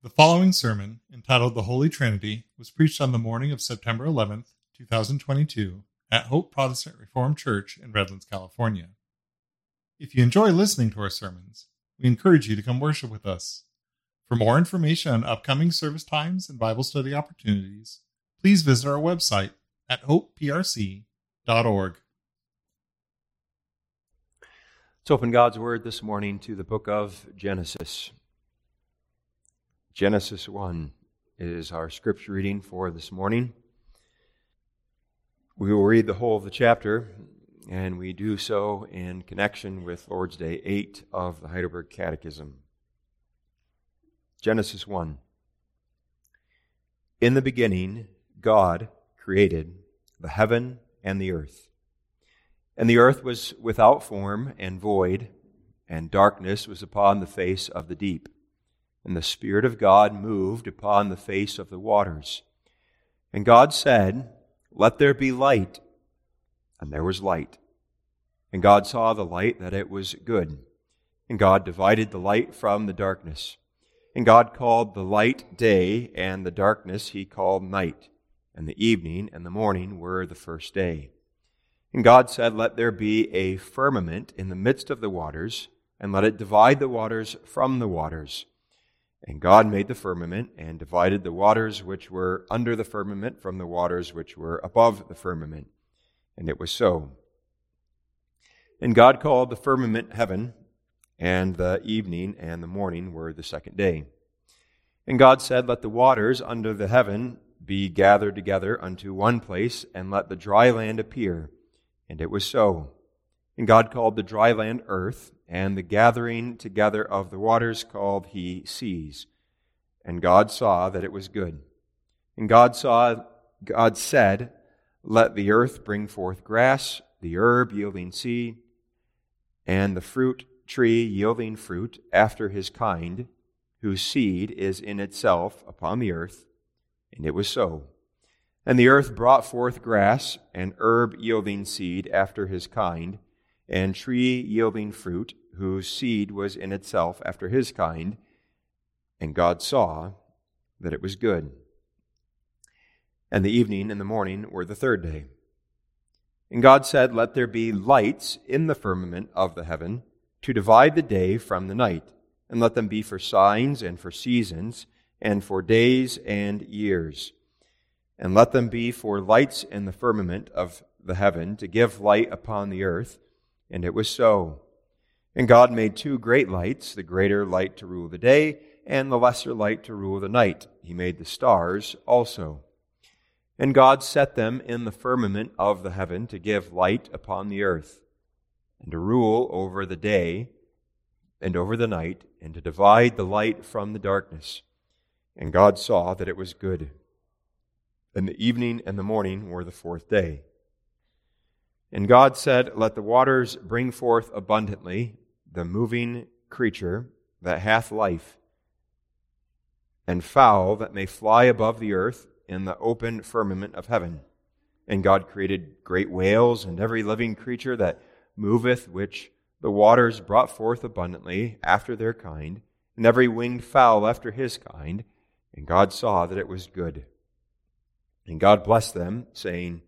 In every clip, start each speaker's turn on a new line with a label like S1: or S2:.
S1: The following sermon, entitled The Holy Trinity, was preached on the morning of September 11th, 2022, at Hope Protestant Reformed Church in Redlands, California. If you enjoy listening to our sermons, we encourage you to come worship with us. For more information on upcoming service times and Bible study opportunities, please visit our website at hopeprc.org.
S2: Let's open God's Word this morning to the book of Genesis. Genesis 1 is our scripture reading for this morning. We will read the whole of the chapter, and we do so in connection with Lord's Day 8 of the Heidelberg Catechism. Genesis 1. In the beginning, God created the heaven and the earth. And the earth was without form and void, and darkness was upon the face of the deep and the Spirit of God moved upon the face of the waters. And God said, Let there be light. And there was light. And God saw the light that it was good. And God divided the light from the darkness. And God called the light day, and the darkness he called night. And the evening and the morning were the first day. And God said, Let there be a firmament in the midst of the waters, and let it divide the waters from the waters. And God made the firmament and divided the waters which were under the firmament from the waters which were above the firmament. And it was so. And God called the firmament heaven, and the evening and the morning were the second day. And God said, Let the waters under the heaven be gathered together unto one place, and let the dry land appear. And it was so. And God called the dry land earth, and the gathering together of the waters called he seas. And God saw that it was good. And God saw, God said, Let the earth bring forth grass, the herb yielding seed, and the fruit tree yielding fruit after his kind, whose seed is in itself upon the earth. And it was so. And the earth brought forth grass, and herb yielding seed after his kind, and tree yielding fruit, whose seed was in itself after his kind. And God saw that it was good. And the evening and the morning were the third day. And God said, Let there be lights in the firmament of the heaven to divide the day from the night, and let them be for signs and for seasons, and for days and years. And let them be for lights in the firmament of the heaven to give light upon the earth and it was so. And God made two great lights, the greater light to rule the day, and the lesser light to rule the night. He made the stars also. And God set them in the firmament of the heaven to give light upon the earth, and to rule over the day and over the night, and to divide the light from the darkness. And God saw that it was good. And the evening and the morning were the fourth day. And God said, Let the waters bring forth abundantly the moving creature that hath life, and fowl that may fly above the earth in the open firmament of heaven. And God created great whales and every living creature that moveth, which the waters brought forth abundantly after their kind, and every winged fowl after his kind. And God saw that it was good. And God blessed them, saying,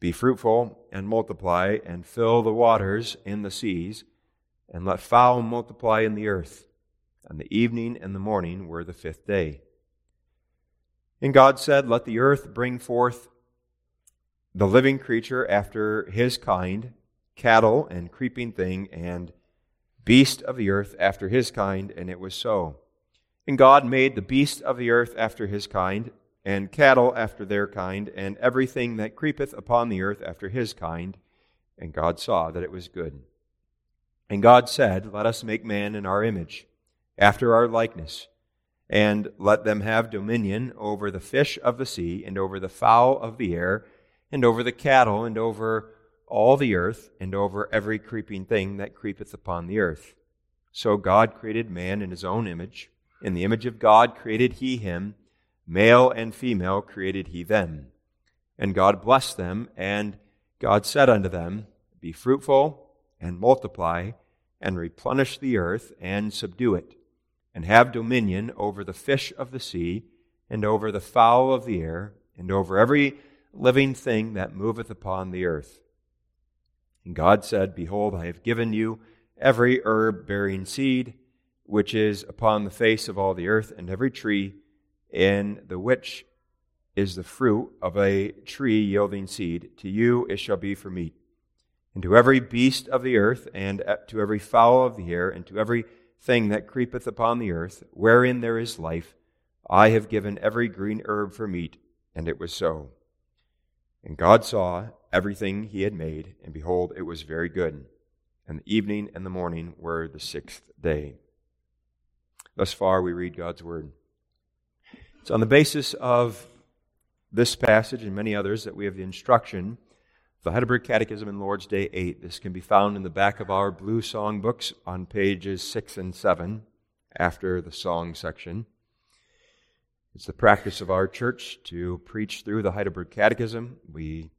S2: be fruitful and multiply, and fill the waters in the seas, and let fowl multiply in the earth. And the evening and the morning were the fifth day. And God said, Let the earth bring forth the living creature after his kind, cattle and creeping thing, and beast of the earth after his kind, and it was so. And God made the beast of the earth after his kind, and cattle after their kind, and everything that creepeth upon the earth after his kind. And God saw that it was good. And God said, Let us make man in our image, after our likeness, and let them have dominion over the fish of the sea, and over the fowl of the air, and over the cattle, and over all the earth, and over every creeping thing that creepeth upon the earth. So God created man in his own image. In the image of God created he him. Male and female created he them. And God blessed them, and God said unto them, Be fruitful, and multiply, and replenish the earth, and subdue it, and have dominion over the fish of the sea, and over the fowl of the air, and over every living thing that moveth upon the earth. And God said, Behold, I have given you every herb bearing seed, which is upon the face of all the earth, and every tree in the which is the fruit of a tree yielding seed. To you it shall be for meat. And to every beast of the earth, and to every fowl of the air, and to every thing that creepeth upon the earth, wherein there is life, I have given every green herb for meat. And it was so. And God saw everything he had made, and behold, it was very good. And the evening and the morning were the sixth day. Thus far, we read God's word. It's on the basis of this passage and many others that we have the instruction the Heidelberg Catechism in Lord's Day 8. This can be found in the back of our blue song books on pages 6 and 7 after the song section. It's the practice of our church to preach through the Heidelberg Catechism. We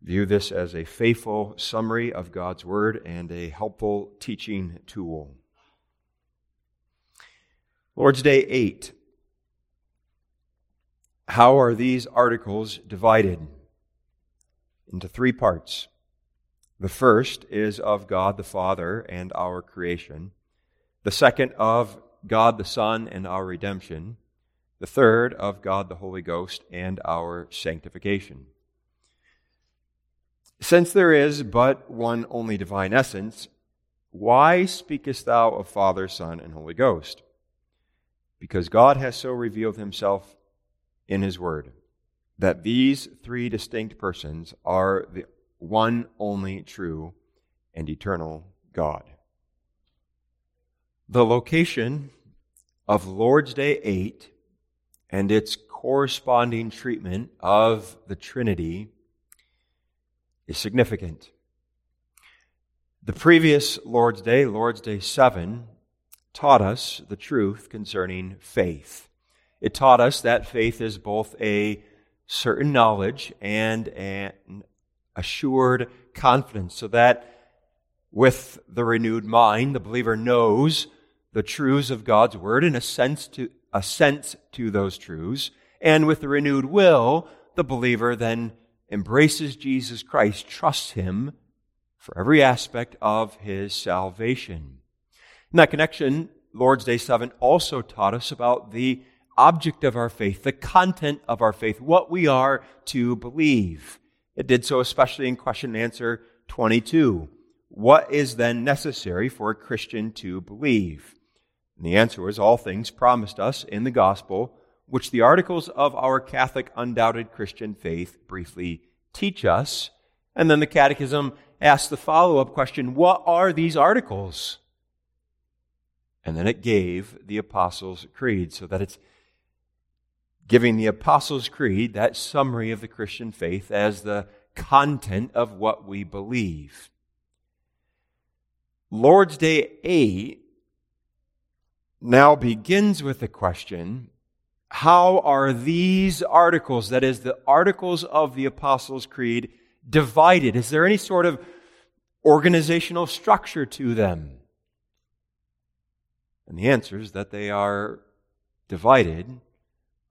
S2: view this as a faithful summary of God's Word and a helpful teaching tool. Lord's Day 8. How are these articles divided? Into three parts. The first is of God the Father and our creation. The second of God the Son and our redemption. The third of God the Holy Ghost and our sanctification. Since there is but one only divine essence, why speakest thou of Father, Son, and Holy Ghost? Because God has so revealed himself in his word that these three distinct persons are the one only true and eternal God. The location of Lord's Day 8 and its corresponding treatment of the Trinity is significant. The previous Lord's Day, Lord's Day 7, taught us the truth concerning faith. It taught us that faith is both a certain knowledge and an assured confidence, so that with the renewed mind, the believer knows the truths of God's word and assents to, assents to those truths. And with the renewed will, the believer then embraces Jesus Christ, trusts him for every aspect of his salvation. In that connection, Lord's Day 7 also taught us about the object of our faith, the content of our faith, what we are to believe. It did so especially in question and answer 22. What is then necessary for a Christian to believe? And the answer was all things promised us in the gospel, which the articles of our Catholic undoubted Christian faith briefly teach us. And then the Catechism asks the follow up question What are these articles? And then it gave the Apostles' Creed so that it's giving the Apostles' Creed, that summary of the Christian faith, as the content of what we believe. Lord's Day 8 now begins with the question how are these articles, that is, the articles of the Apostles' Creed, divided? Is there any sort of organizational structure to them? And the answer is that they are divided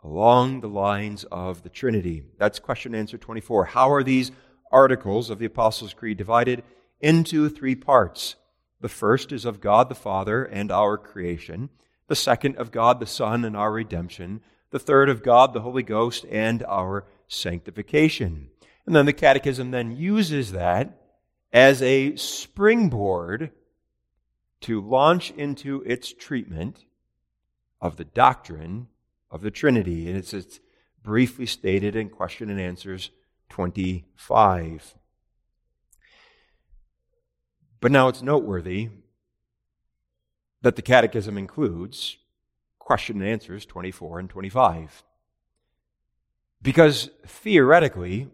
S2: along the lines of the Trinity. That's question answer 24. How are these articles of the Apostles' Creed divided? Into three parts. The first is of God the Father and our creation, the second of God the Son and our redemption, the third of God the Holy Ghost and our sanctification. And then the Catechism then uses that as a springboard to launch into its treatment of the doctrine of the Trinity. And it's, it's briefly stated in question and answers 25. But now it's noteworthy that the Catechism includes question and answers 24 and 25. Because theoretically,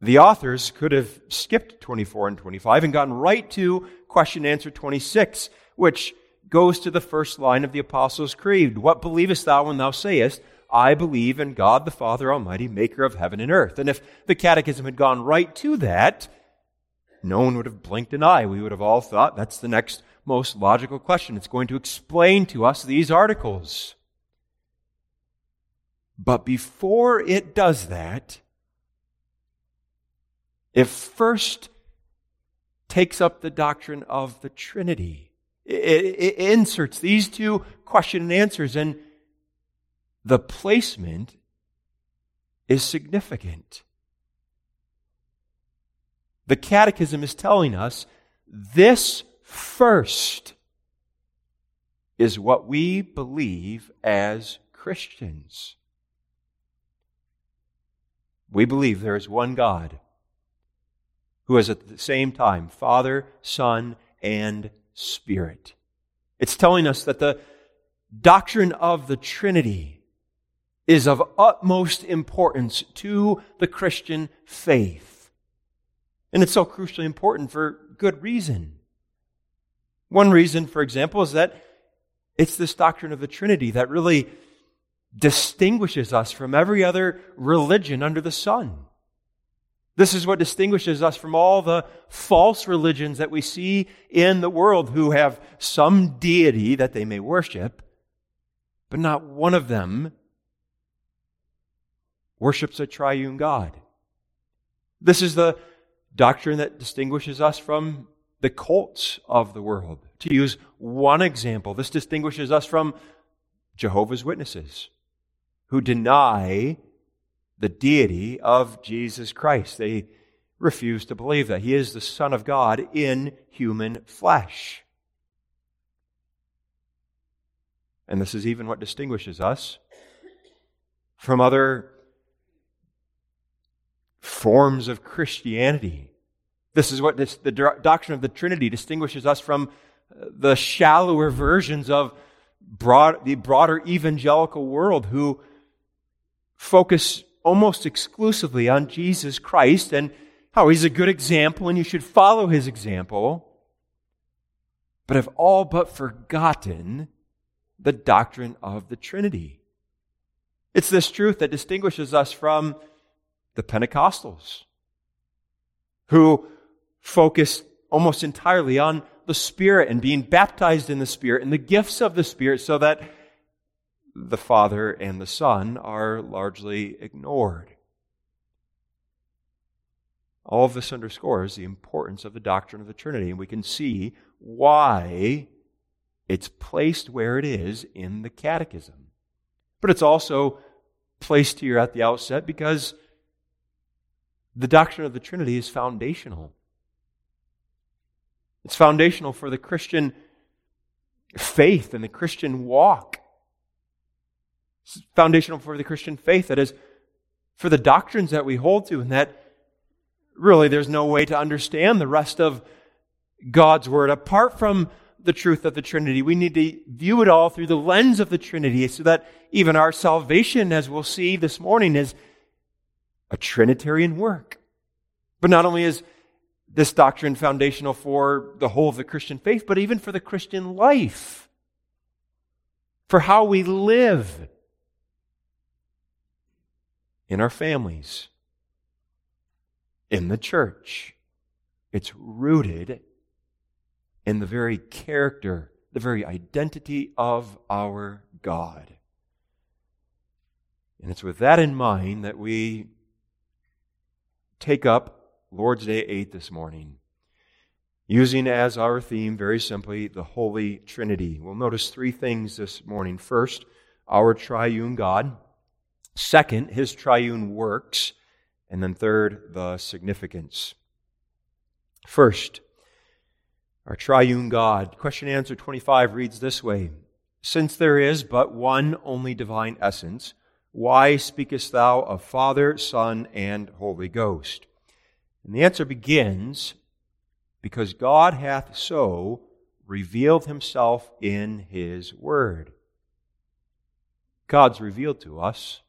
S2: the authors could have skipped 24 and 25 and gotten right to question and answer 26, which goes to the first line of the Apostles' Creed. What believest thou when thou sayest, I believe in God the Father Almighty, maker of heaven and earth? And if the Catechism had gone right to that, no one would have blinked an eye. We would have all thought that's the next most logical question. It's going to explain to us these articles. But before it does that, it first takes up the doctrine of the Trinity. It, it, inserts these two question and answers, and the placement is significant. The Catechism is telling us this first is what we believe as Christians. We believe there is one God who is at the same time Father, Son, and Spirit. It's telling us that the doctrine of the Trinity is of utmost importance to the Christian faith. And it's so crucially important for good reason. One reason, for example, is that it's this doctrine of the Trinity that really distinguishes us from every other religion under the sun. This is what distinguishes us from all the false religions that we see in the world who have some deity that they may worship, but not one of them worships a triune God. This is the doctrine that distinguishes us from the cults of the world. To use one example, this distinguishes us from Jehovah's Witnesses who deny the deity of Jesus Christ. They refuse to believe that He is the Son of God in human flesh. And this is even what distinguishes us from other forms of Christianity. This is what this, the doctrine of the Trinity distinguishes us from uh, the shallower versions of broad, the broader evangelical world who focus almost exclusively on Jesus Christ and how he's a good example and you should follow his example, but have all but forgotten the doctrine of the Trinity. It's this truth that distinguishes us from the Pentecostals, who focus almost entirely on the Spirit and being baptized in the Spirit and the gifts of the Spirit so that the Father and the Son are largely ignored. All of this underscores the importance of the doctrine of the Trinity, and we can see why it's placed where it is in the Catechism. But it's also placed here at the outset because the doctrine of the Trinity is foundational. It's foundational for the Christian faith and the Christian walk. Foundational for the Christian faith. That is, for the doctrines that we hold to, and that really there's no way to understand the rest of God's Word apart from the truth of the Trinity. We need to view it all through the lens of the Trinity so that even our salvation, as we'll see this morning, is a Trinitarian work. But not only is this doctrine foundational for the whole of the Christian faith, but even for the Christian life, for how we live in our families, in the church. It's rooted in the very character, the very identity of our God. And it's with that in mind that we take up Lord's Day 8 this morning, using as our theme, very simply, the Holy Trinity. We'll notice three things this morning. First, our triune God. Second, his triune works. And then third, the significance. First, our triune God. Question and answer 25 reads this way Since there is but one only divine essence, why speakest thou of Father, Son, and Holy Ghost? And the answer begins because God hath so revealed himself in his word. God's revealed to us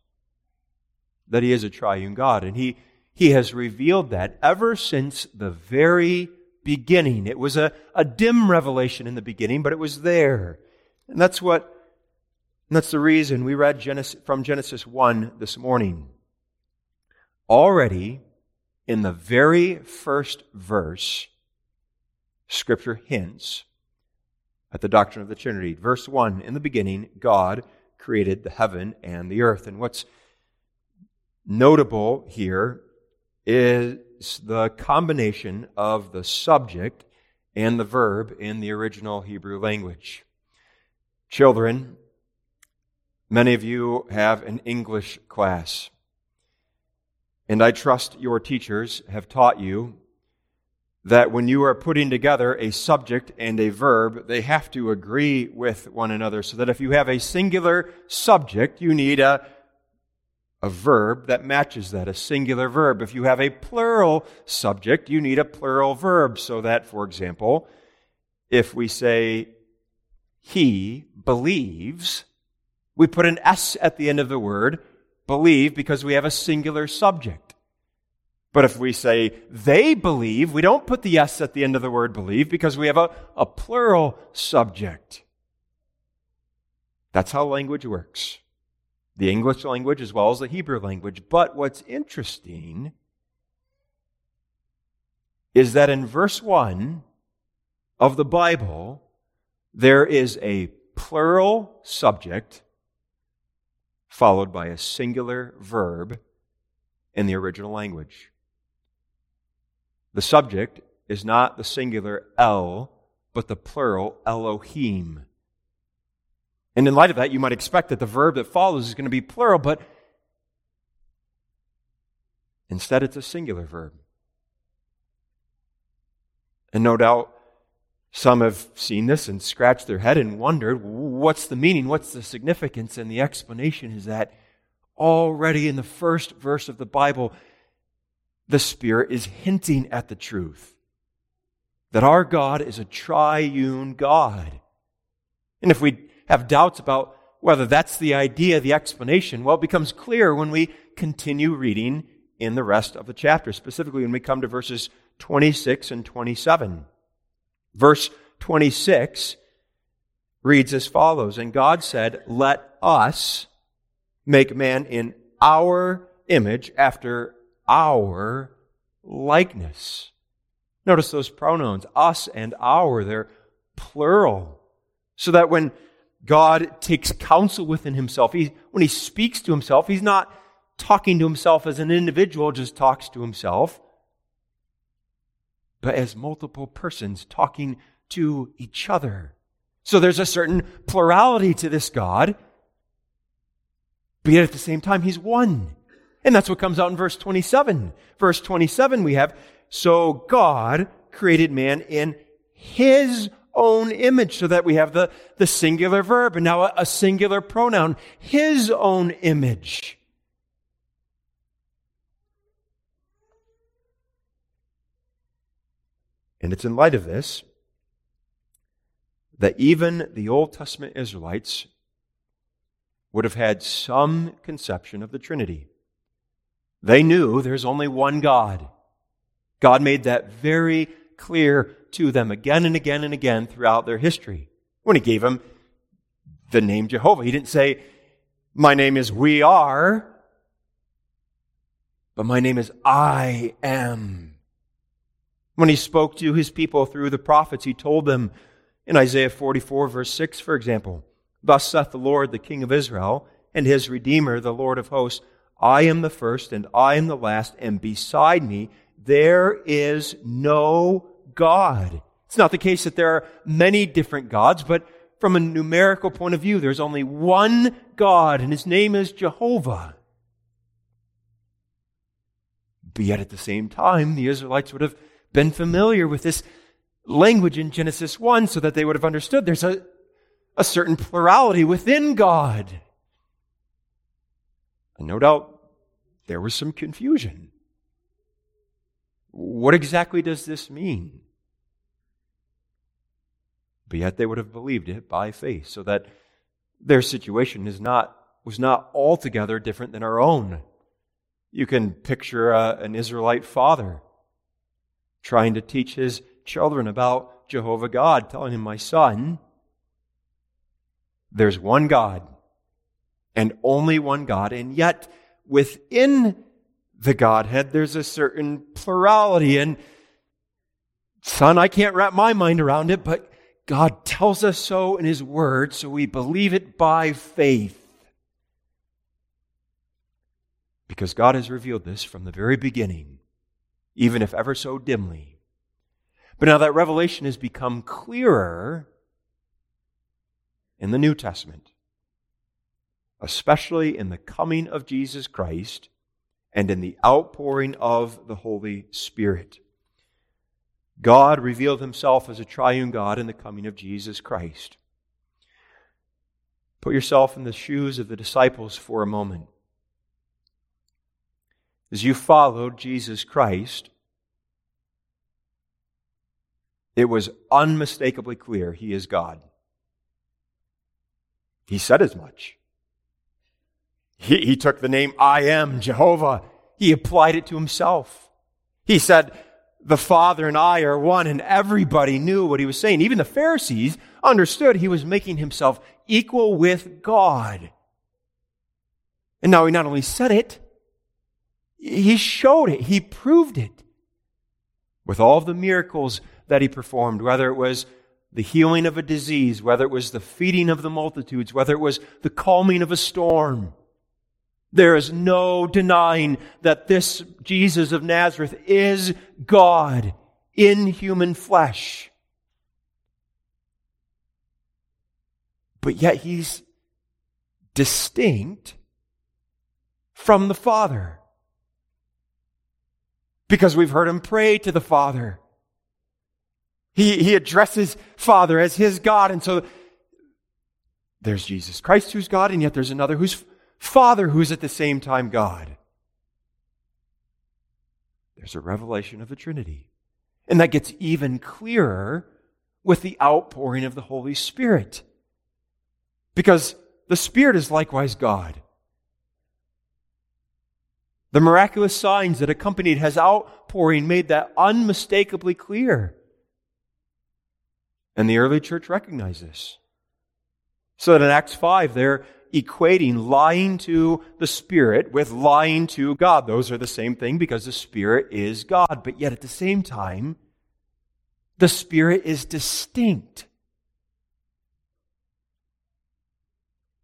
S2: that He is a triune God. And He, he has revealed that ever since the very beginning. It was a, a dim revelation in the beginning, but it was there. And that's what, that's the reason we read Genesis, from Genesis 1 this morning. Already, in the very first verse, Scripture hints at the doctrine of the Trinity. Verse 1 In the beginning, God created the heaven and the earth. And what's notable here is the combination of the subject and the verb in the original Hebrew language. Children, many of you have an English class. And I trust your teachers have taught you that when you are putting together a subject and a verb, they have to agree with one another. So that if you have a singular subject, you need a, a verb that matches that, a singular verb. If you have a plural subject, you need a plural verb. So that, for example, if we say, he believes, we put an S at the end of the word, believe, because we have a singular subject. But if we say they believe, we don't put the S at the end of the word believe because we have a, a plural subject. That's how language works. The English language as well as the Hebrew language. But what's interesting is that in verse 1 of the Bible, there is a plural subject followed by a singular verb in the original language. The subject is not the singular El, but the plural Elohim. And in light of that, you might expect that the verb that follows is going to be plural, but instead it's a singular verb. And no doubt some have seen this and scratched their head and wondered what's the meaning, what's the significance? And the explanation is that already in the first verse of the Bible, the Spirit is hinting at the truth that our God is a triune God. And if we have doubts about whether that's the idea, the explanation, well, it becomes clear when we continue reading in the rest of the chapter, specifically when we come to verses 26 and 27. Verse 26 reads as follows And God said, Let us make man in our image after our likeness. Notice those pronouns, us and our, they're plural. So that when God takes counsel within himself, he, when he speaks to himself, he's not talking to himself as an individual, just talks to himself, but as multiple persons talking to each other. So there's a certain plurality to this God, but yet at the same time, he's one. And that's what comes out in verse 27. Verse 27, we have, so God created man in his own image, so that we have the, the singular verb and now a, a singular pronoun, his own image. And it's in light of this that even the Old Testament Israelites would have had some conception of the Trinity. They knew there's only one God. God made that very clear to them again and again and again throughout their history. When He gave them the name Jehovah, He didn't say, My name is We Are, but my name is I Am. When He spoke to His people through the prophets, He told them in Isaiah 44, verse 6, for example, Thus saith the Lord, the King of Israel, and His Redeemer, the Lord of hosts, I am the first and I am the last, and beside me there is no God. It's not the case that there are many different gods, but from a numerical point of view, there's only one God, and his name is Jehovah. But yet at the same time, the Israelites would have been familiar with this language in Genesis 1 so that they would have understood there's a, a certain plurality within God. And no doubt there was some confusion. What exactly does this mean? But yet they would have believed it by faith, so that their situation is not, was not altogether different than our own. You can picture a, an Israelite father trying to teach his children about Jehovah God, telling him, My son, there's one God and only one God. And yet, within the Godhead, there's a certain plurality. And, son, I can't wrap my mind around it, but God tells us so in His Word, so we believe it by faith. Because God has revealed this from the very beginning, even if ever so dimly. But now that revelation has become clearer in the New Testament, especially in the coming of Jesus Christ and in the outpouring of the Holy Spirit. God revealed himself as a triune God in the coming of Jesus Christ. Put yourself in the shoes of the disciples for a moment. As you followed Jesus Christ, it was unmistakably clear he is God. He said as much. He, he took the name I am Jehovah. He applied it to himself. He said, the Father and I are one, and everybody knew what he was saying. Even the Pharisees understood he was making himself equal with God. And now he not only said it, he showed it, he proved it with all the miracles that he performed, whether it was the healing of a disease, whether it was the feeding of the multitudes, whether it was the calming of a storm. There is no denying that this Jesus of Nazareth is God in human flesh. But yet he's distinct from the Father. Because we've heard him pray to the Father. He, he addresses Father as his God. And so there's Jesus Christ who's God, and yet there's another who's Father who's at the same time God. There's a revelation of the Trinity. And that gets even clearer with the outpouring of the Holy Spirit. Because the Spirit is likewise God. The miraculous signs that accompanied his outpouring made that unmistakably clear. And the early church recognized this. So that in Acts 5, they're equating lying to the Spirit with lying to God. Those are the same thing because the Spirit is God. But yet at the same time, the Spirit is distinct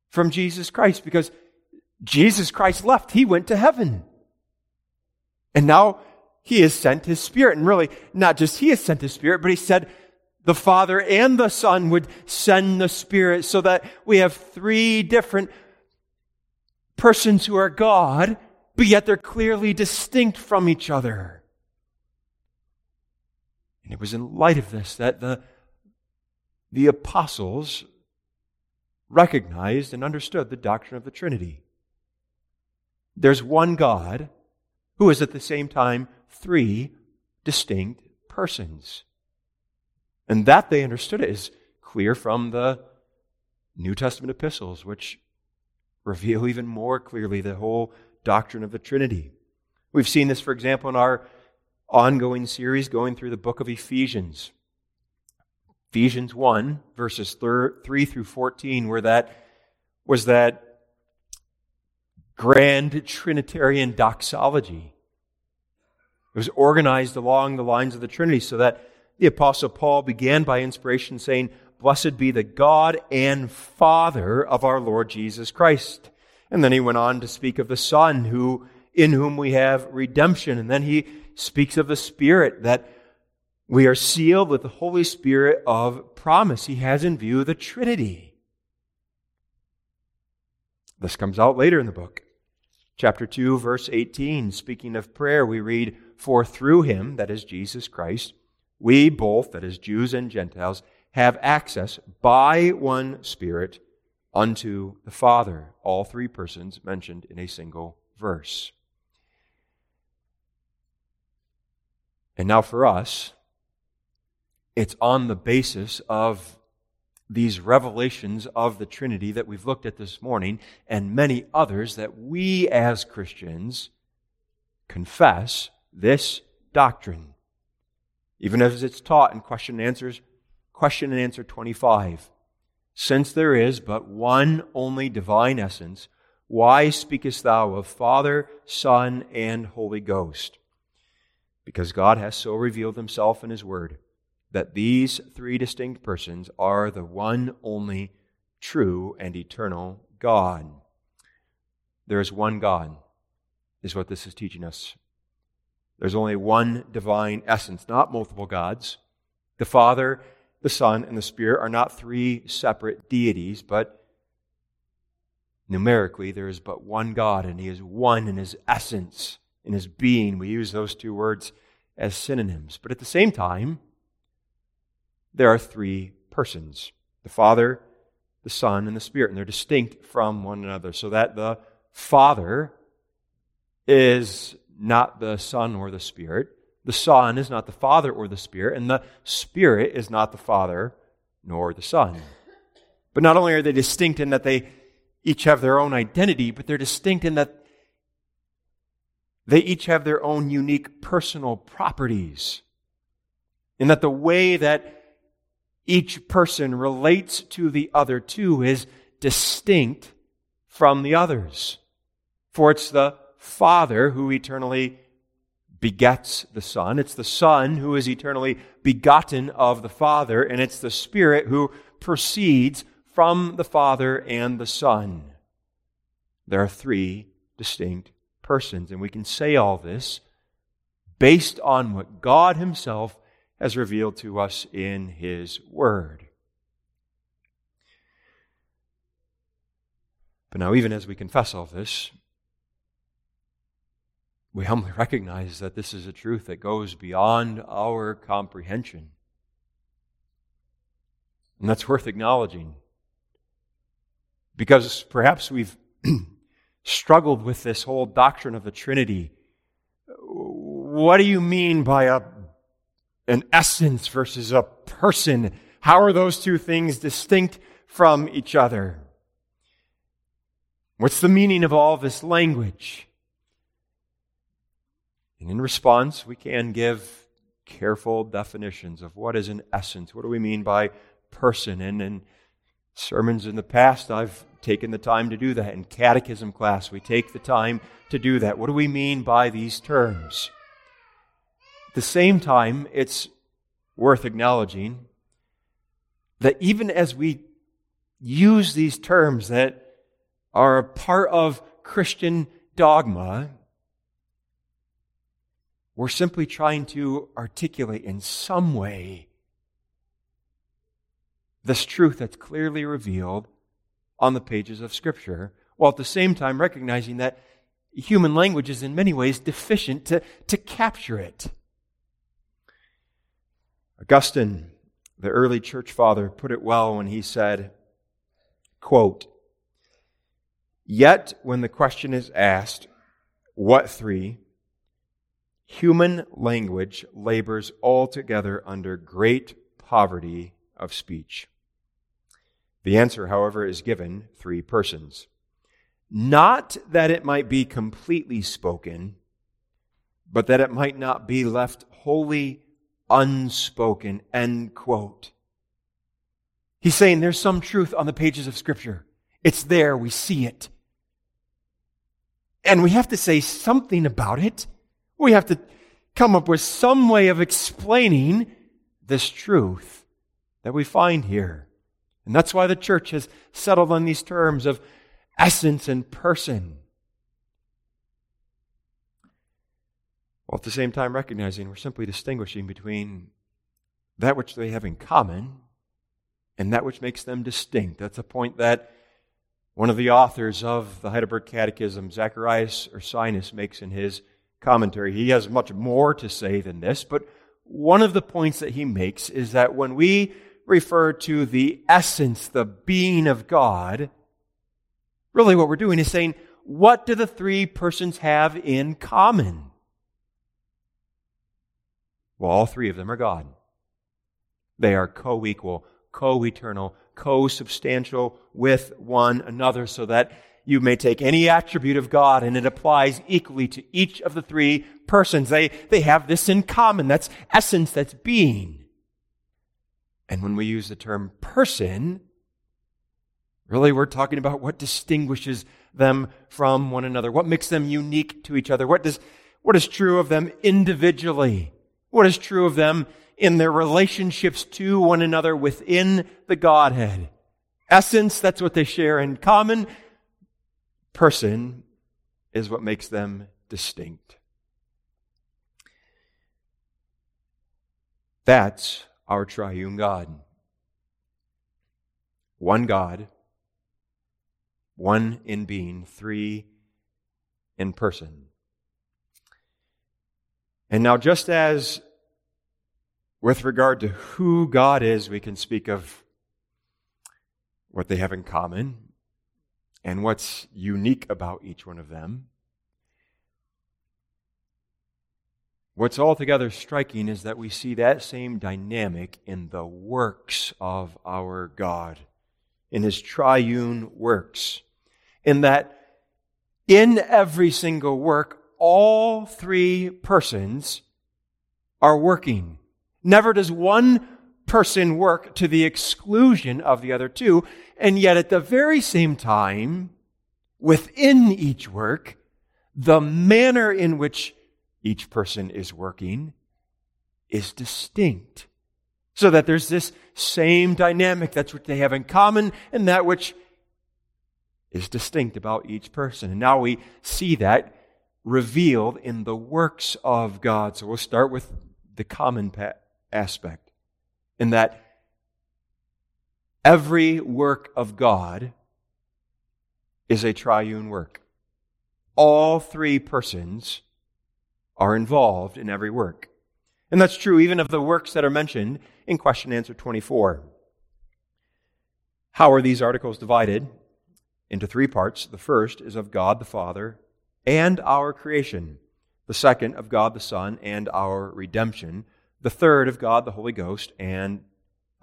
S2: from Jesus Christ because Jesus Christ left. He went to heaven. And now he has sent his Spirit. And really, not just he has sent his Spirit, but he said, the Father and the Son would send the Spirit so that we have three different persons who are God, but yet they're clearly distinct from each other. And it was in light of this that the, the apostles recognized and understood the doctrine of the Trinity. There's one God who is at the same time three distinct persons. And that they understood it is clear from the New Testament epistles, which reveal even more clearly the whole doctrine of the Trinity. We've seen this, for example, in our ongoing series going through the book of Ephesians. Ephesians 1, verses 3 through 14, where that was that grand Trinitarian doxology. It was organized along the lines of the Trinity so that the Apostle Paul began by inspiration saying, Blessed be the God and Father of our Lord Jesus Christ. And then he went on to speak of the Son, who, in whom we have redemption. And then he speaks of the Spirit, that we are sealed with the Holy Spirit of promise. He has in view the Trinity. This comes out later in the book. Chapter 2, verse 18, speaking of prayer, we read, For through him, that is Jesus Christ, we both, that is, Jews and Gentiles, have access by one Spirit unto the Father. All three persons mentioned in a single verse. And now for us, it's on the basis of these revelations of the Trinity that we've looked at this morning and many others that we as Christians confess this doctrine even as it's taught in question and answers, question and answer 25. Since there is but one only divine essence, why speakest thou of Father, Son, and Holy Ghost? Because God has so revealed himself in his word. that these three distinct persons are the one only true and eternal God. There is one God, is what this is teaching us. There's only one divine essence, not multiple gods. The Father, the Son, and the Spirit are not three separate deities, but numerically there is but one God, and He is one in His essence, in His being. We use those two words as synonyms. But at the same time, there are three persons the Father, the Son, and the Spirit, and they're distinct from one another, so that the Father is not the Son or the Spirit. The Son is not the Father or the Spirit, and the Spirit is not the Father nor the Son. But not only are they distinct in that they each have their own identity, but they're distinct in that they each have their own unique personal properties. In that the way that each person relates to the other two is distinct from the others. For it's the Father who eternally begets the Son. It's the Son who is eternally begotten of the Father, and it's the Spirit who proceeds from the Father and the Son. There are three distinct persons, and we can say all this based on what God Himself has revealed to us in His Word. But now, even as we confess all this, we humbly recognize that this is a truth that goes beyond our comprehension. And that's worth acknowledging. Because perhaps we've struggled with this whole doctrine of the Trinity. What do you mean by a, an essence versus a person? How are those two things distinct from each other? What's the meaning of all this language? And in response, we can give careful definitions of what is an essence. What do we mean by person? And in sermons in the past, I've taken the time to do that. In catechism class, we take the time to do that. What do we mean by these terms? At the same time, it's worth acknowledging that even as we use these terms that are a part of Christian dogma, we're simply trying to articulate in some way this truth that's clearly revealed on the pages of Scripture, while at the same time recognizing that human language is in many ways deficient to, to capture it. Augustine, the early church father, put it well when he said, quote, Yet when the question is asked, what three? Human language labors altogether under great poverty of speech. The answer, however, is given three persons. Not that it might be completely spoken, but that it might not be left wholly unspoken. End quote. He's saying there's some truth on the pages of Scripture. It's there, we see it. And we have to say something about it. We have to come up with some way of explaining this truth that we find here. And that's why the church has settled on these terms of essence and person. While at the same time recognizing we're simply distinguishing between that which they have in common and that which makes them distinct. That's a point that one of the authors of the Heidelberg Catechism, Zacharias Ursinus, makes in his commentary. He has much more to say than this, but one of the points that he makes is that when we refer to the essence, the being of God, really what we're doing is saying, what do the three persons have in common? Well, all three of them are God. They are co equal, co eternal, co substantial with one another, so that you may take any attribute of God and it applies equally to each of the three persons. They, they have this in common. That's essence, that's being. And when we use the term person, really we're talking about what distinguishes them from one another, what makes them unique to each other, what, does, what is true of them individually. What is true of them in their relationships to one another within the Godhead? Essence, that's what they share in common. Person is what makes them distinct. That's our triune God. One God, one in being, three in person. And now, just as with regard to who God is, we can speak of what they have in common and what's unique about each one of them. What's altogether striking is that we see that same dynamic in the works of our God, in his triune works, in that in every single work, all three persons are working. Never does one person work to the exclusion of the other two, and yet at the very same time, within each work, the manner in which each person is working is distinct. So that there's this same dynamic. That's what they have in common and that which is distinct about each person. And now we see that revealed in the works of God. So we'll start with the common aspect in that every work of God is a triune work. All three persons are involved in every work. And that's true even of the works that are mentioned in question answer 24. How are these articles divided? Into three parts. The first is of God the Father and our creation. The second of God the Son and our redemption. The third of God the Holy Ghost and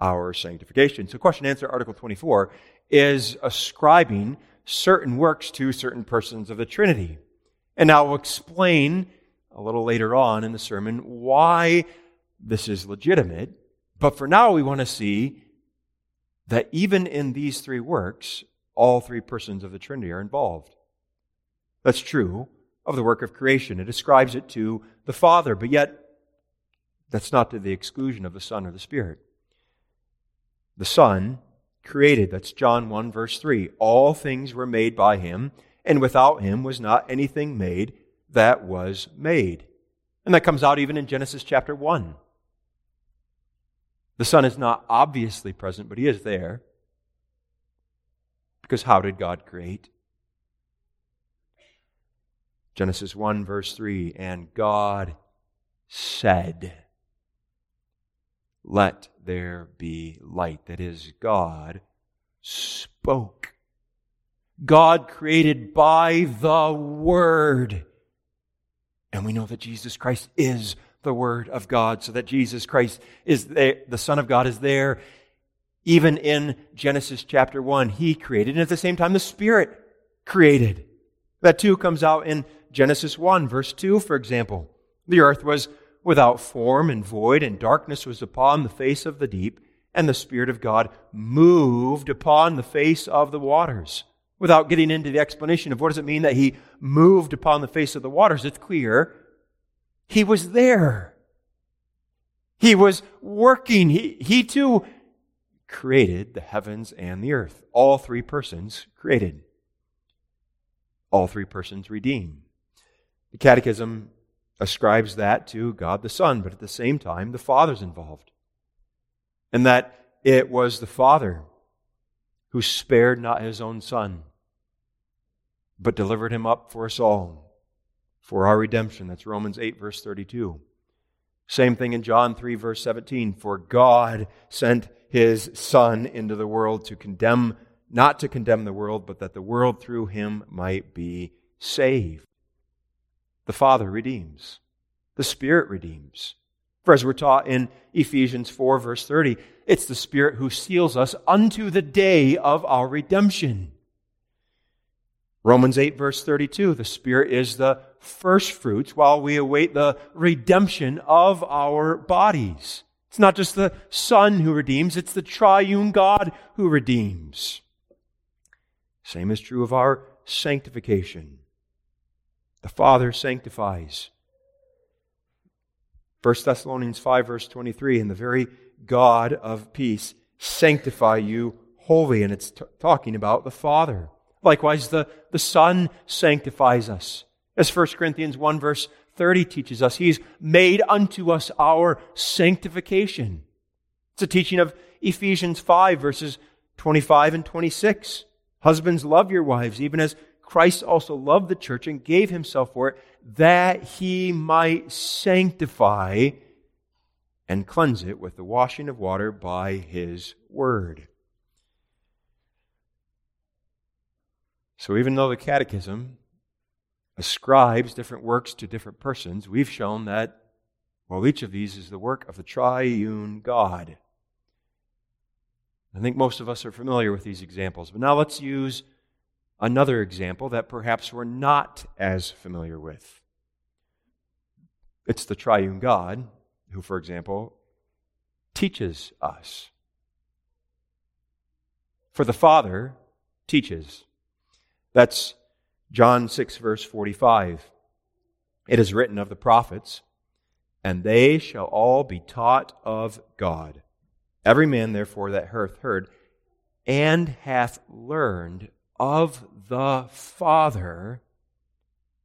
S2: our sanctification. So, question answer article 24 is ascribing certain works to certain persons of the Trinity. And now we'll explain a little later on in the sermon why this is legitimate. But for now, we want to see that even in these three works, all three persons of the Trinity are involved. That's true of the work of creation. It ascribes it to the Father, but yet that's not to the exclusion of the Son or the Spirit. The Son created, that's John 1, verse 3. All things were made by him, and without him was not anything made that was made. And that comes out even in Genesis chapter 1. The Son is not obviously present, but He is there. Because how did God create? Genesis 1, verse 3 And God said, Let there be light. That is, God spoke. God created by the Word. And we know that Jesus Christ is the Word of God, so that Jesus Christ is there, the Son of God is there. Even in Genesis chapter 1, He created, and at the same time, the Spirit created. That too comes out in Genesis 1, verse 2, for example. The earth was without form and void, and darkness was upon the face of the deep, and the Spirit of God moved upon the face of the waters without getting into the explanation of what does it mean that he moved upon the face of the waters, it's clear he was there. He was working. He, he too created the heavens and the earth. All three persons created. All three persons redeem. The Catechism ascribes that to God the Son, but at the same time, the Father's involved. And that it was the Father who spared not his own Son, but delivered him up for us all, for our redemption. That's Romans 8, verse 32. Same thing in John 3, verse 17. For God sent his Son into the world to condemn, not to condemn the world, but that the world through him might be saved. The Father redeems, the Spirit redeems. For as we're taught in Ephesians 4, verse 30, it's the Spirit who seals us unto the day of our redemption. Romans 8, verse 32 the Spirit is the first fruits while we await the redemption of our bodies. It's not just the Son who redeems, it's the triune God who redeems. Same is true of our sanctification. The Father sanctifies. 1 Thessalonians 5, verse 23, and the very God of peace sanctify you wholly. And it's t- talking about the Father. Likewise, the, the Son sanctifies us. As 1 Corinthians 1, verse 30 teaches us, He's made unto us our sanctification. It's a teaching of Ephesians 5, verses 25 and 26. Husbands, love your wives, even as Christ also loved the church and gave himself for it, that he might sanctify and cleanse it with the washing of water by his word. So, even though the Catechism ascribes different works to different persons, we've shown that, well, each of these is the work of the triune God. I think most of us are familiar with these examples. But now let's use another example that perhaps we're not as familiar with. It's the triune God who, for example, teaches us. For the Father teaches. That's John 6, verse 45. It is written of the prophets, and they shall all be taught of God. Every man, therefore, that hath heard and hath learned of the Father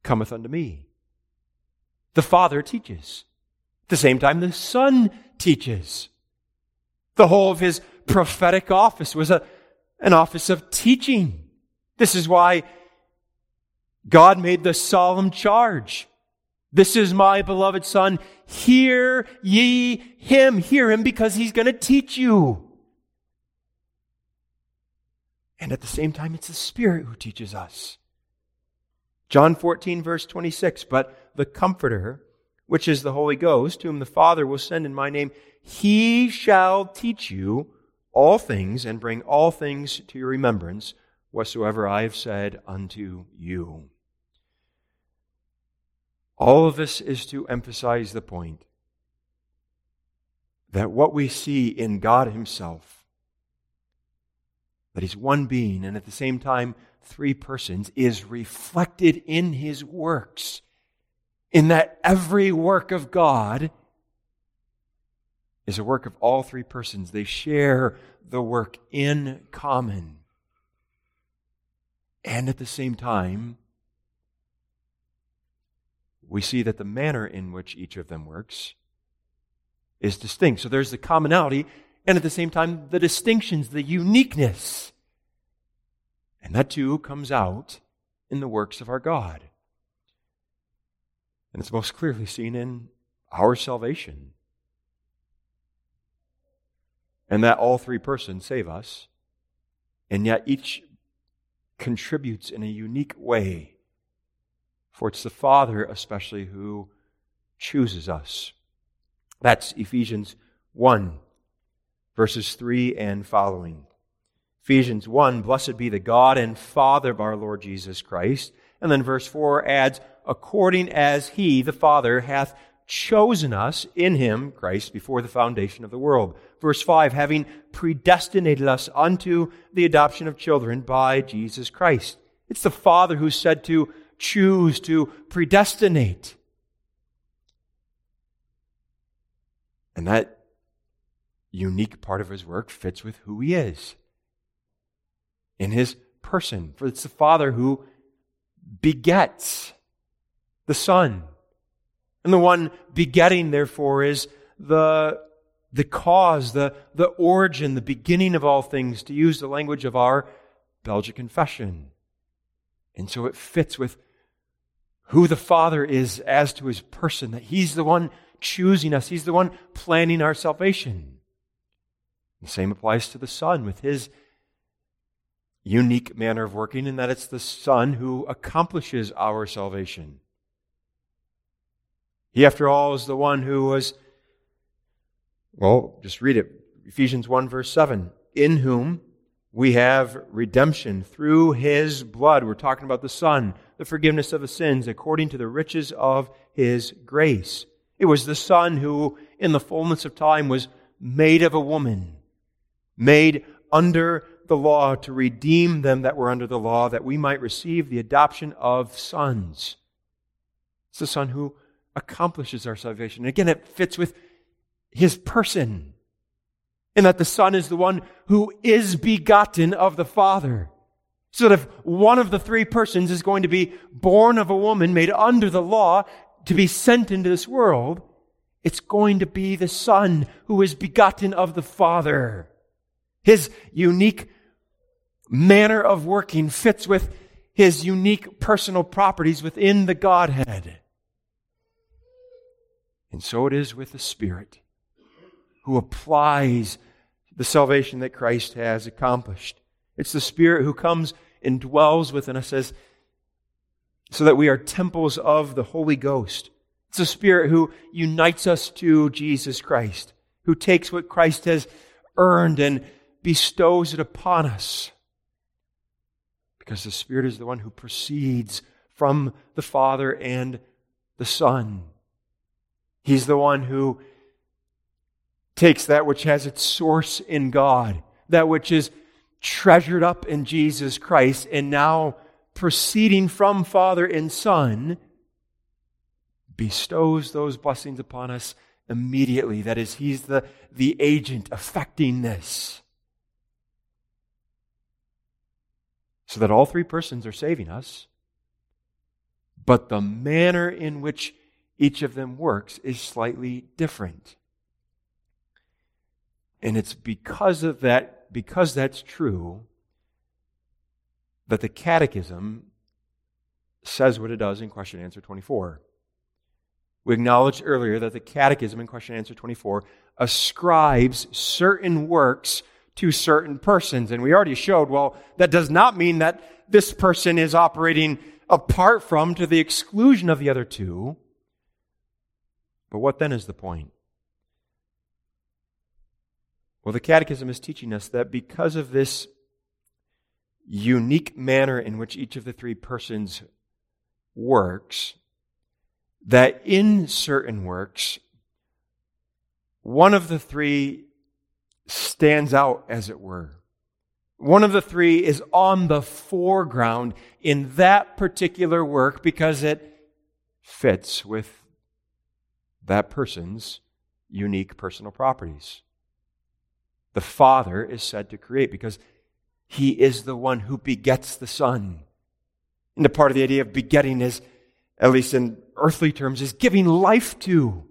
S2: cometh unto me. The Father teaches. At the same time, the Son teaches. The whole of his prophetic office was a, an office of teaching. This is why God made the solemn charge. This is my beloved Son. Hear ye him. Hear him because he's going to teach you. And at the same time, it's the Spirit who teaches us. John 14, verse 26. But the Comforter, which is the Holy Ghost, whom the Father will send in my name, he shall teach you all things and bring all things to your remembrance whatsoever I have said unto you. All of this is to emphasize the point that what we see in God Himself, that He's one being and at the same time three persons, is reflected in His works. In that every work of God is a work of all three persons. They share the work in common. And at the same time, we see that the manner in which each of them works is distinct. So there's the commonality, and at the same time, the distinctions, the uniqueness. And that too comes out in the works of our God. And it's most clearly seen in our salvation. And that all three persons save us, and yet each contributes in a unique way for it's the Father, especially, who chooses us. That's Ephesians 1, verses 3 and following. Ephesians 1, blessed be the God and Father of our Lord Jesus Christ. And then verse 4 adds, according as he, the Father, hath chosen us in him, Christ, before the foundation of the world. Verse 5, having predestinated us unto the adoption of children by Jesus Christ. It's the Father who said to choose to predestinate. And that unique part of his work fits with who he is in his person. For it's the Father who begets the Son. And the one begetting, therefore, is the, the cause, the, the origin, the beginning of all things, to use the language of our Belgian confession. And so it fits with who the Father is as to his person, that he's the one choosing us, he's the one planning our salvation. The same applies to the Son with his unique manner of working, in that it's the Son who accomplishes our salvation. He, after all, is the one who was, well, just read it Ephesians 1, verse 7 in whom we have redemption through his blood. We're talking about the Son, the forgiveness of the sins according to the riches of his grace. It was the Son who, in the fullness of time, was made of a woman, made under the law to redeem them that were under the law, that we might receive the adoption of sons. It's the Son who accomplishes our salvation. And again, it fits with his person. And that the Son is the one who is begotten of the Father. So that if one of the three persons is going to be born of a woman made under the law to be sent into this world, it's going to be the Son who is begotten of the Father. His unique manner of working fits with his unique personal properties within the Godhead. And so it is with the Spirit who applies the salvation that Christ has accomplished. It's the Spirit who comes and dwells within us as, so that we are temples of the Holy Ghost. It's the Spirit who unites us to Jesus Christ, who takes what Christ has earned and bestows it upon us. Because the Spirit is the one who proceeds from the Father and the Son. He's the one who takes that which has its source in God, that which is treasured up in Jesus Christ, and now proceeding from Father and Son, bestows those blessings upon us immediately. That is, He's the, the agent affecting this. So that all three persons are saving us, but the manner in which each of them works is slightly different. And it's because of that, because that's true, that the Catechism says what it does in question answer 24. We acknowledged earlier that the Catechism in question answer 24 ascribes certain works to certain persons. And we already showed, well, that does not mean that this person is operating apart from to the exclusion of the other two. But what then is the point? Well, the Catechism is teaching us that because of this unique manner in which each of the three persons works, that in certain works, one of the three stands out, as it were. One of the three is on the foreground in that particular work because it fits with that person's unique personal properties the Father is said to create because he is the one who begets the Son. And the part of the idea of begetting is, at least in earthly terms, is giving life to.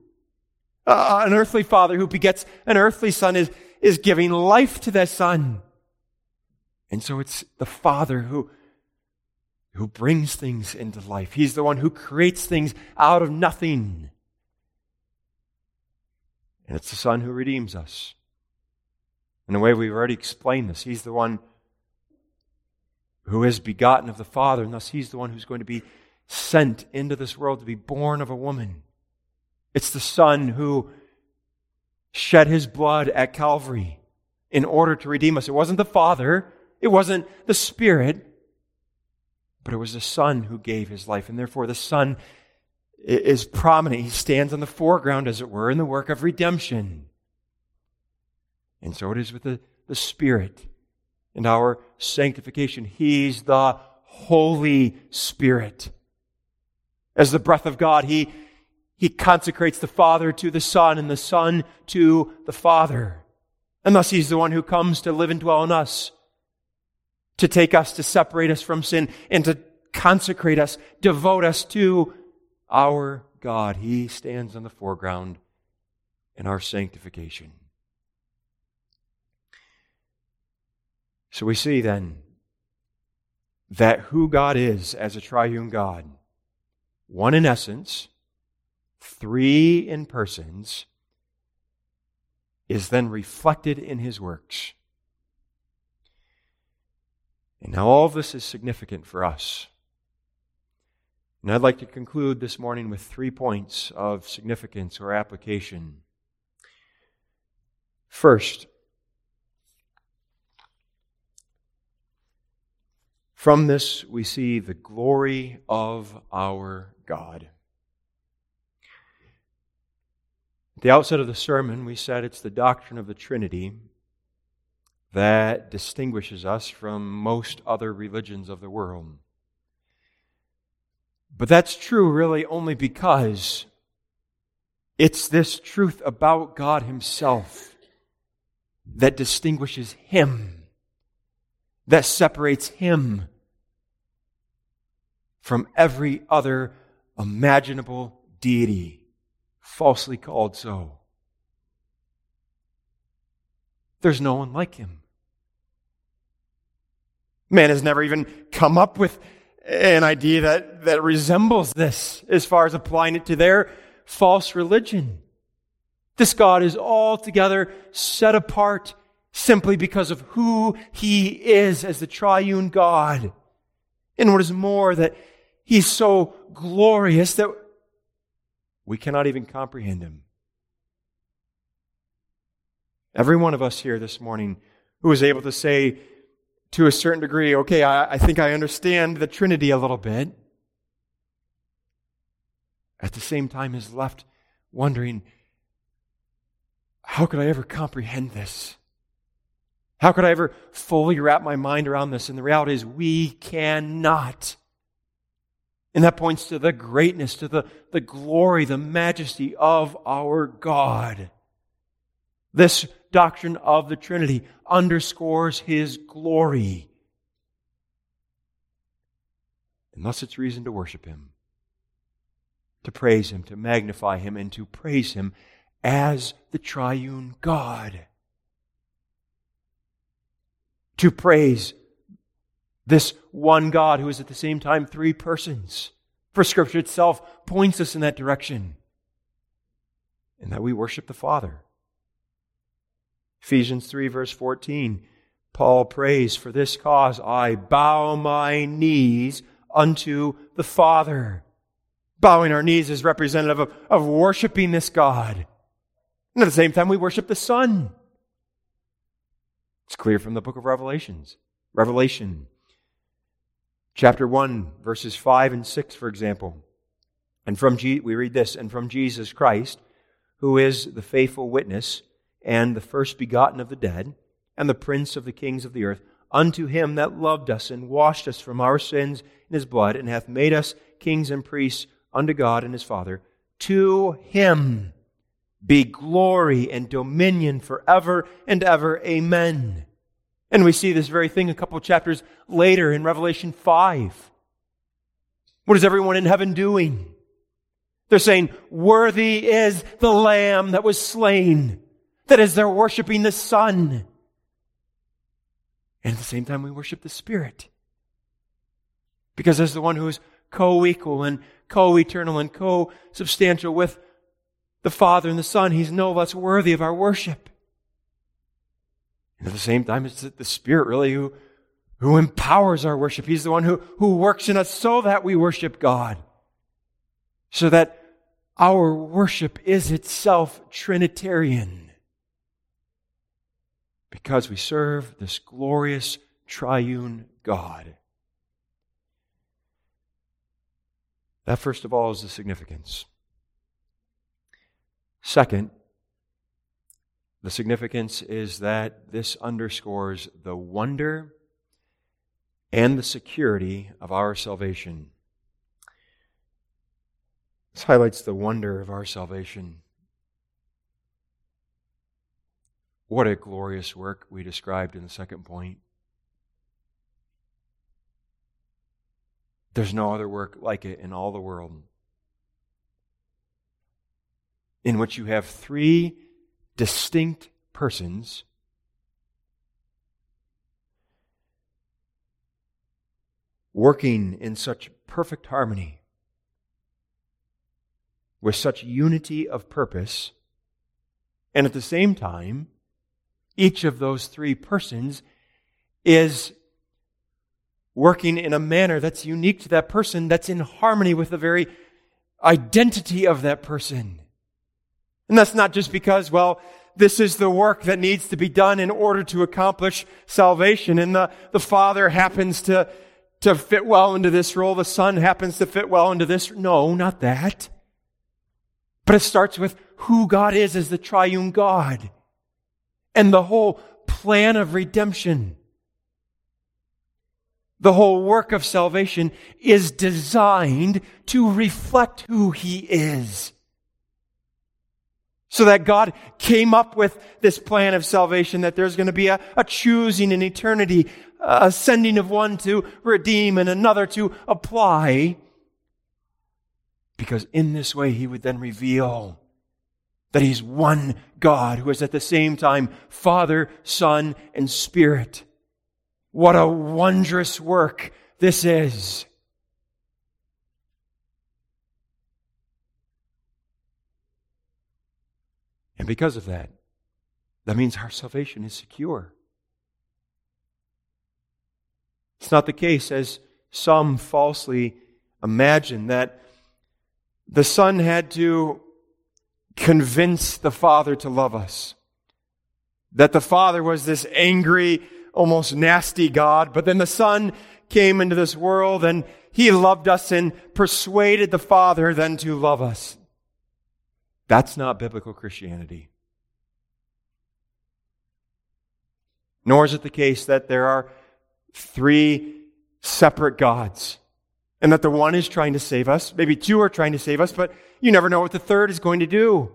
S2: Uh, an earthly father who begets an earthly son is, is giving life to that son. And so it's the father who, who brings things into life. He's the one who creates things out of nothing. And it's the son who redeems us. In a way, we've already explained this. He's the one who is begotten of the Father, and thus he's the one who's going to be sent into this world to be born of a woman. It's the Son who shed his blood at Calvary in order to redeem us. It wasn't the Father, it wasn't the Spirit, but it was the Son who gave his life. And therefore, the Son is prominent. He stands on the foreground, as it were, in the work of redemption. And so it is with the, the Spirit and our sanctification. He's the Holy Spirit. As the breath of God, He, he consecrates the Father to the Son and the Son to the Father. And thus He's the one who comes to live and dwell in us, to take us, to separate us from sin, and to consecrate us, devote us to our God. He stands on the foreground in our sanctification. So we see then that who God is as a triune God, one in essence, three in persons, is then reflected in his works. And now all this is significant for us. And I'd like to conclude this morning with three points of significance or application. First, From this, we see the glory of our God. At the outset of the sermon, we said it's the doctrine of the Trinity that distinguishes us from most other religions of the world. But that's true really only because It's this truth about God Himself that distinguishes Him, that separates Him from every other imaginable deity, falsely called so. There's no one like Him. Man has never even come up with an idea that, that resembles this as far as applying it to their false religion. This God is altogether set apart simply because of who he is as the triune God. And what is more, that he's so glorious that we cannot even comprehend him. Every one of us here this morning who is able to say to a certain degree, okay, I, I think I understand the Trinity a little bit at the same time is left wondering, how could I ever comprehend this? How could I ever fully wrap my mind around this? And the reality is, we cannot. And that points to the greatness, to the, the glory, the majesty of our God. This doctrine of the Trinity underscores His glory. And thus it's reason to worship Him to praise Him, to magnify Him, and to praise Him as the triune God. To praise this one God who is at the same time three persons. For Scripture itself points us in that direction. And that we worship the Father. Ephesians 3, verse 14, Paul prays, For this cause I bow my knees unto the Father Bowing our knees is representative of, of worshiping this God. And at the same time, we worship the Son. It's clear from the book of Revelations. Revelation, chapter 1, verses 5 and 6, for example. And from, G- we read this, and from Jesus Christ, who is the faithful witness and the first begotten of the dead, and the prince of the kings of the earth, unto him that loved us and washed us from our sins in his blood, and hath made us kings and priests unto God and his Father. To him be glory and dominion forever and ever. Amen. And we see this very thing a couple chapters later in Revelation 5. What is everyone in heaven doing? They're saying, Worthy is the Lamb that was slain. That is, they're worshiping the Son. And at the same time, we worship the Spirit. Because as the one who is co equal and co eternal and co substantial with the Father and the Son. He's no less worthy of our worship. At the same time, it's the Spirit really who, who empowers our worship. He's the one who, who works in us so that we worship God. So that our worship is itself Trinitarian. Because we serve this glorious triune God. That, first of all, is the significance. Second, the significance is that this underscores the wonder and the security of our salvation. This highlights the wonder of our salvation. What a glorious work we described in the second point. There's no other work like it in all the world. In which you have three distinct persons working in such perfect harmony, with such unity of purpose, and at the same time, each of those three persons is working in a manner that's unique to that person, that's in harmony with the very identity of that person. And that's not just because, well, this is the work that needs to be done in order to accomplish salvation. And the, the Father happens to, to fit well into this role. The Son happens to fit well into this. No, not that. But it starts with who God is as the triune God and the whole plan of redemption the whole work of salvation is designed to reflect who He is. So that God came up with this plan of salvation, that there's going to be a, a choosing in eternity, a sending of one to redeem and another to apply. Because in this way, he would then reveal that he's one God who is at the same time Father, Son, and Spirit. What a wondrous work this is. And because of that, that means our salvation is secure. It's not the case, as some falsely imagine, that the Son had to convince the Father to love us. That the Father was this angry, almost nasty God, but then the Son came into this world and He loved us and persuaded the Father then to love us. That's not biblical Christianity. Nor is it the case that there are three separate gods and that the one is trying to save us. Maybe two are trying to save us, but you never know what the third is going to do.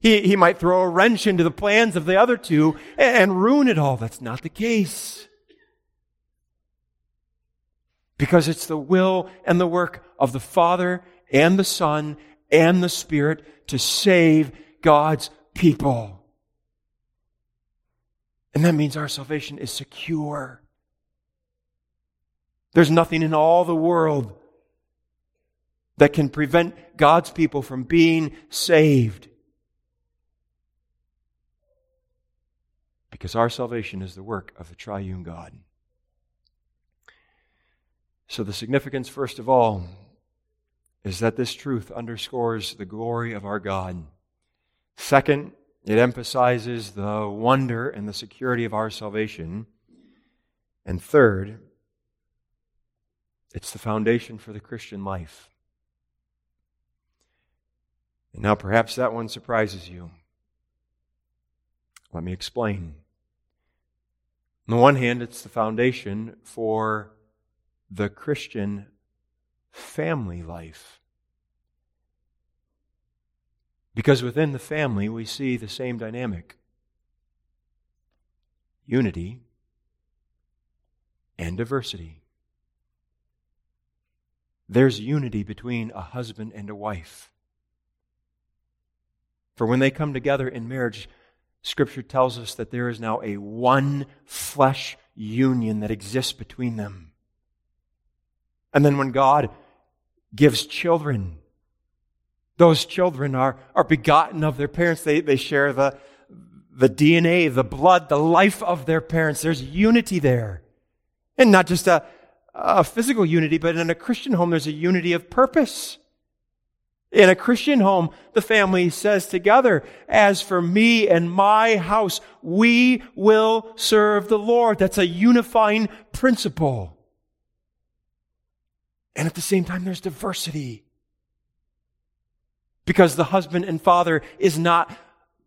S2: He, he might throw a wrench into the plans of the other two and, and ruin it all. That's not the case. Because it's the will and the work of the Father and the Son and the Spirit to save God's people. And that means our salvation is secure. There's nothing in all the world that can prevent God's people from being saved. Because our salvation is the work of the triune God. So, the significance, first of all, is that this truth underscores the glory of our God. Second, it emphasizes the wonder and the security of our salvation. And third, it's the foundation for the Christian life. And now perhaps that one surprises you. Let me explain. On the one hand, it's the foundation for the Christian family life. Because within the family, we see the same dynamic unity and diversity. There's unity between a husband and a wife. For when they come together in marriage, Scripture tells us that there is now a one flesh union that exists between them. And then when God gives children, those children are, are begotten of their parents. They, they share the, the DNA, the blood, the life of their parents. There's unity there. And not just a, a physical unity, but in a Christian home, there's a unity of purpose. In a Christian home, the family says together, as for me and my house, we will serve the Lord. That's a unifying principle. And at the same time, there's diversity. Because the husband and father is not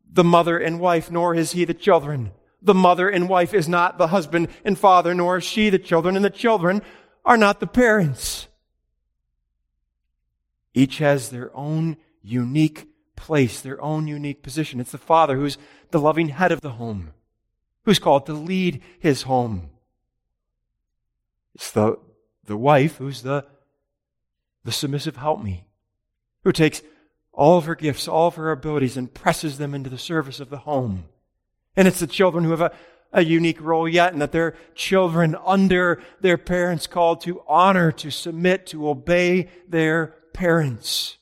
S2: the mother and wife, nor is he the children. The mother and wife is not the husband and father, nor is she the children, and the children are not the parents. Each has their own unique place, their own unique position. It's the father who's the loving head of the home, who's called to lead his home. It's the, the wife who's the, the submissive helpmeet, who takes all of her gifts, all of her abilities, and presses them into the service of the home. And it's the children who have a, a unique role yet, and that they're children under their parents called to honor, to submit, to obey their parents.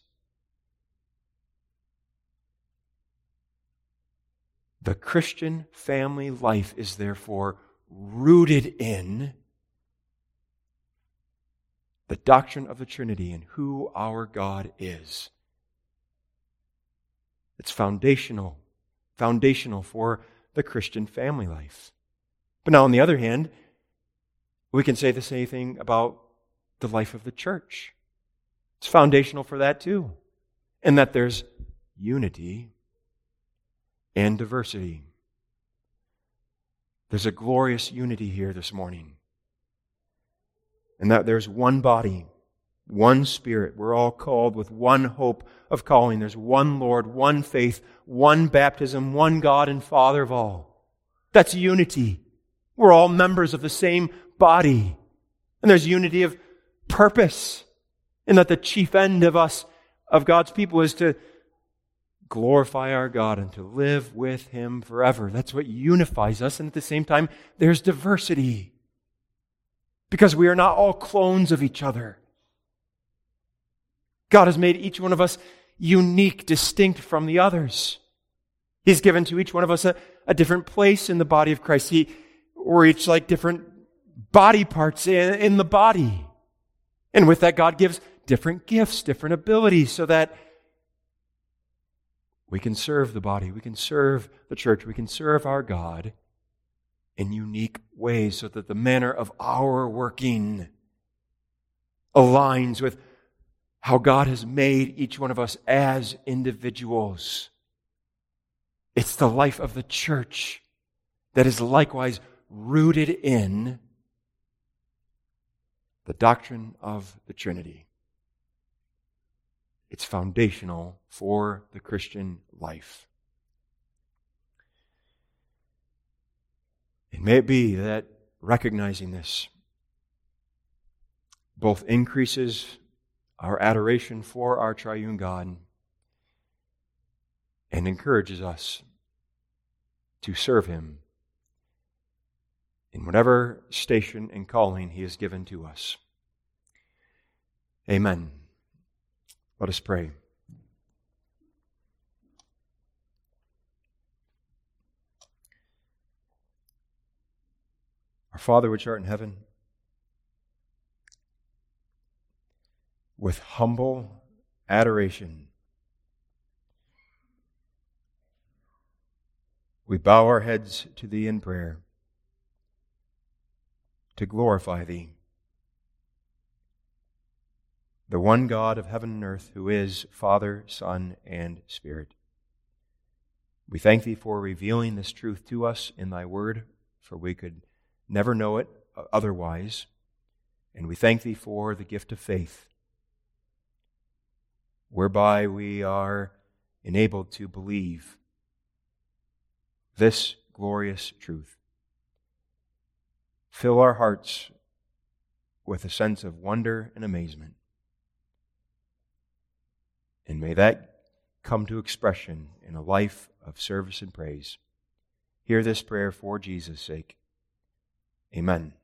S2: The Christian family life is therefore rooted in the doctrine of the Trinity and who our God is. It's foundational, foundational for the Christian family life. But now, on the other hand, we can say the same thing about the life of the church. It's foundational for that too. And that there's unity and diversity. There's a glorious unity here this morning. And that there's one body, one Spirit. We're all called with one hope of calling. There's one Lord, one faith, one baptism, one God and Father of all. That's unity. We're all members of the same body. And there's unity of purpose. And that the chief end of us, of God's people, is to glorify our God and to live with Him forever. That's what unifies us. And at the same time, there's diversity. Because we are not all clones of each other. God has made each one of us unique, distinct from the others. He's given to each one of us a, a different place in the body of Christ. He, we're each like different body parts in, in the body. And with that, God gives different gifts, different abilities, so that we can serve the body, we can serve the church, we can serve our God in unique ways, so that the manner of our working aligns with how God has made each one of us as individuals. It's the life of the church that is likewise rooted in the doctrine of the Trinity. It's foundational for the Christian life. It may it be that recognizing this both increases our adoration for our triune God and encourages us to serve Him in whatever station and calling He has given to us. Amen. Let us pray. Our Father which art in heaven, with humble adoration. We bow our heads to Thee in prayer to glorify Thee, the one God of heaven and earth, who is Father, Son, and Spirit. We thank Thee for revealing this truth to us in Thy Word, for we could never know it otherwise. And we thank Thee for the gift of faith whereby we are enabled to believe this glorious truth. Fill our hearts with a sense of wonder and amazement. And may that come to expression in a life of service and praise. Hear this prayer for Jesus' sake. Amen.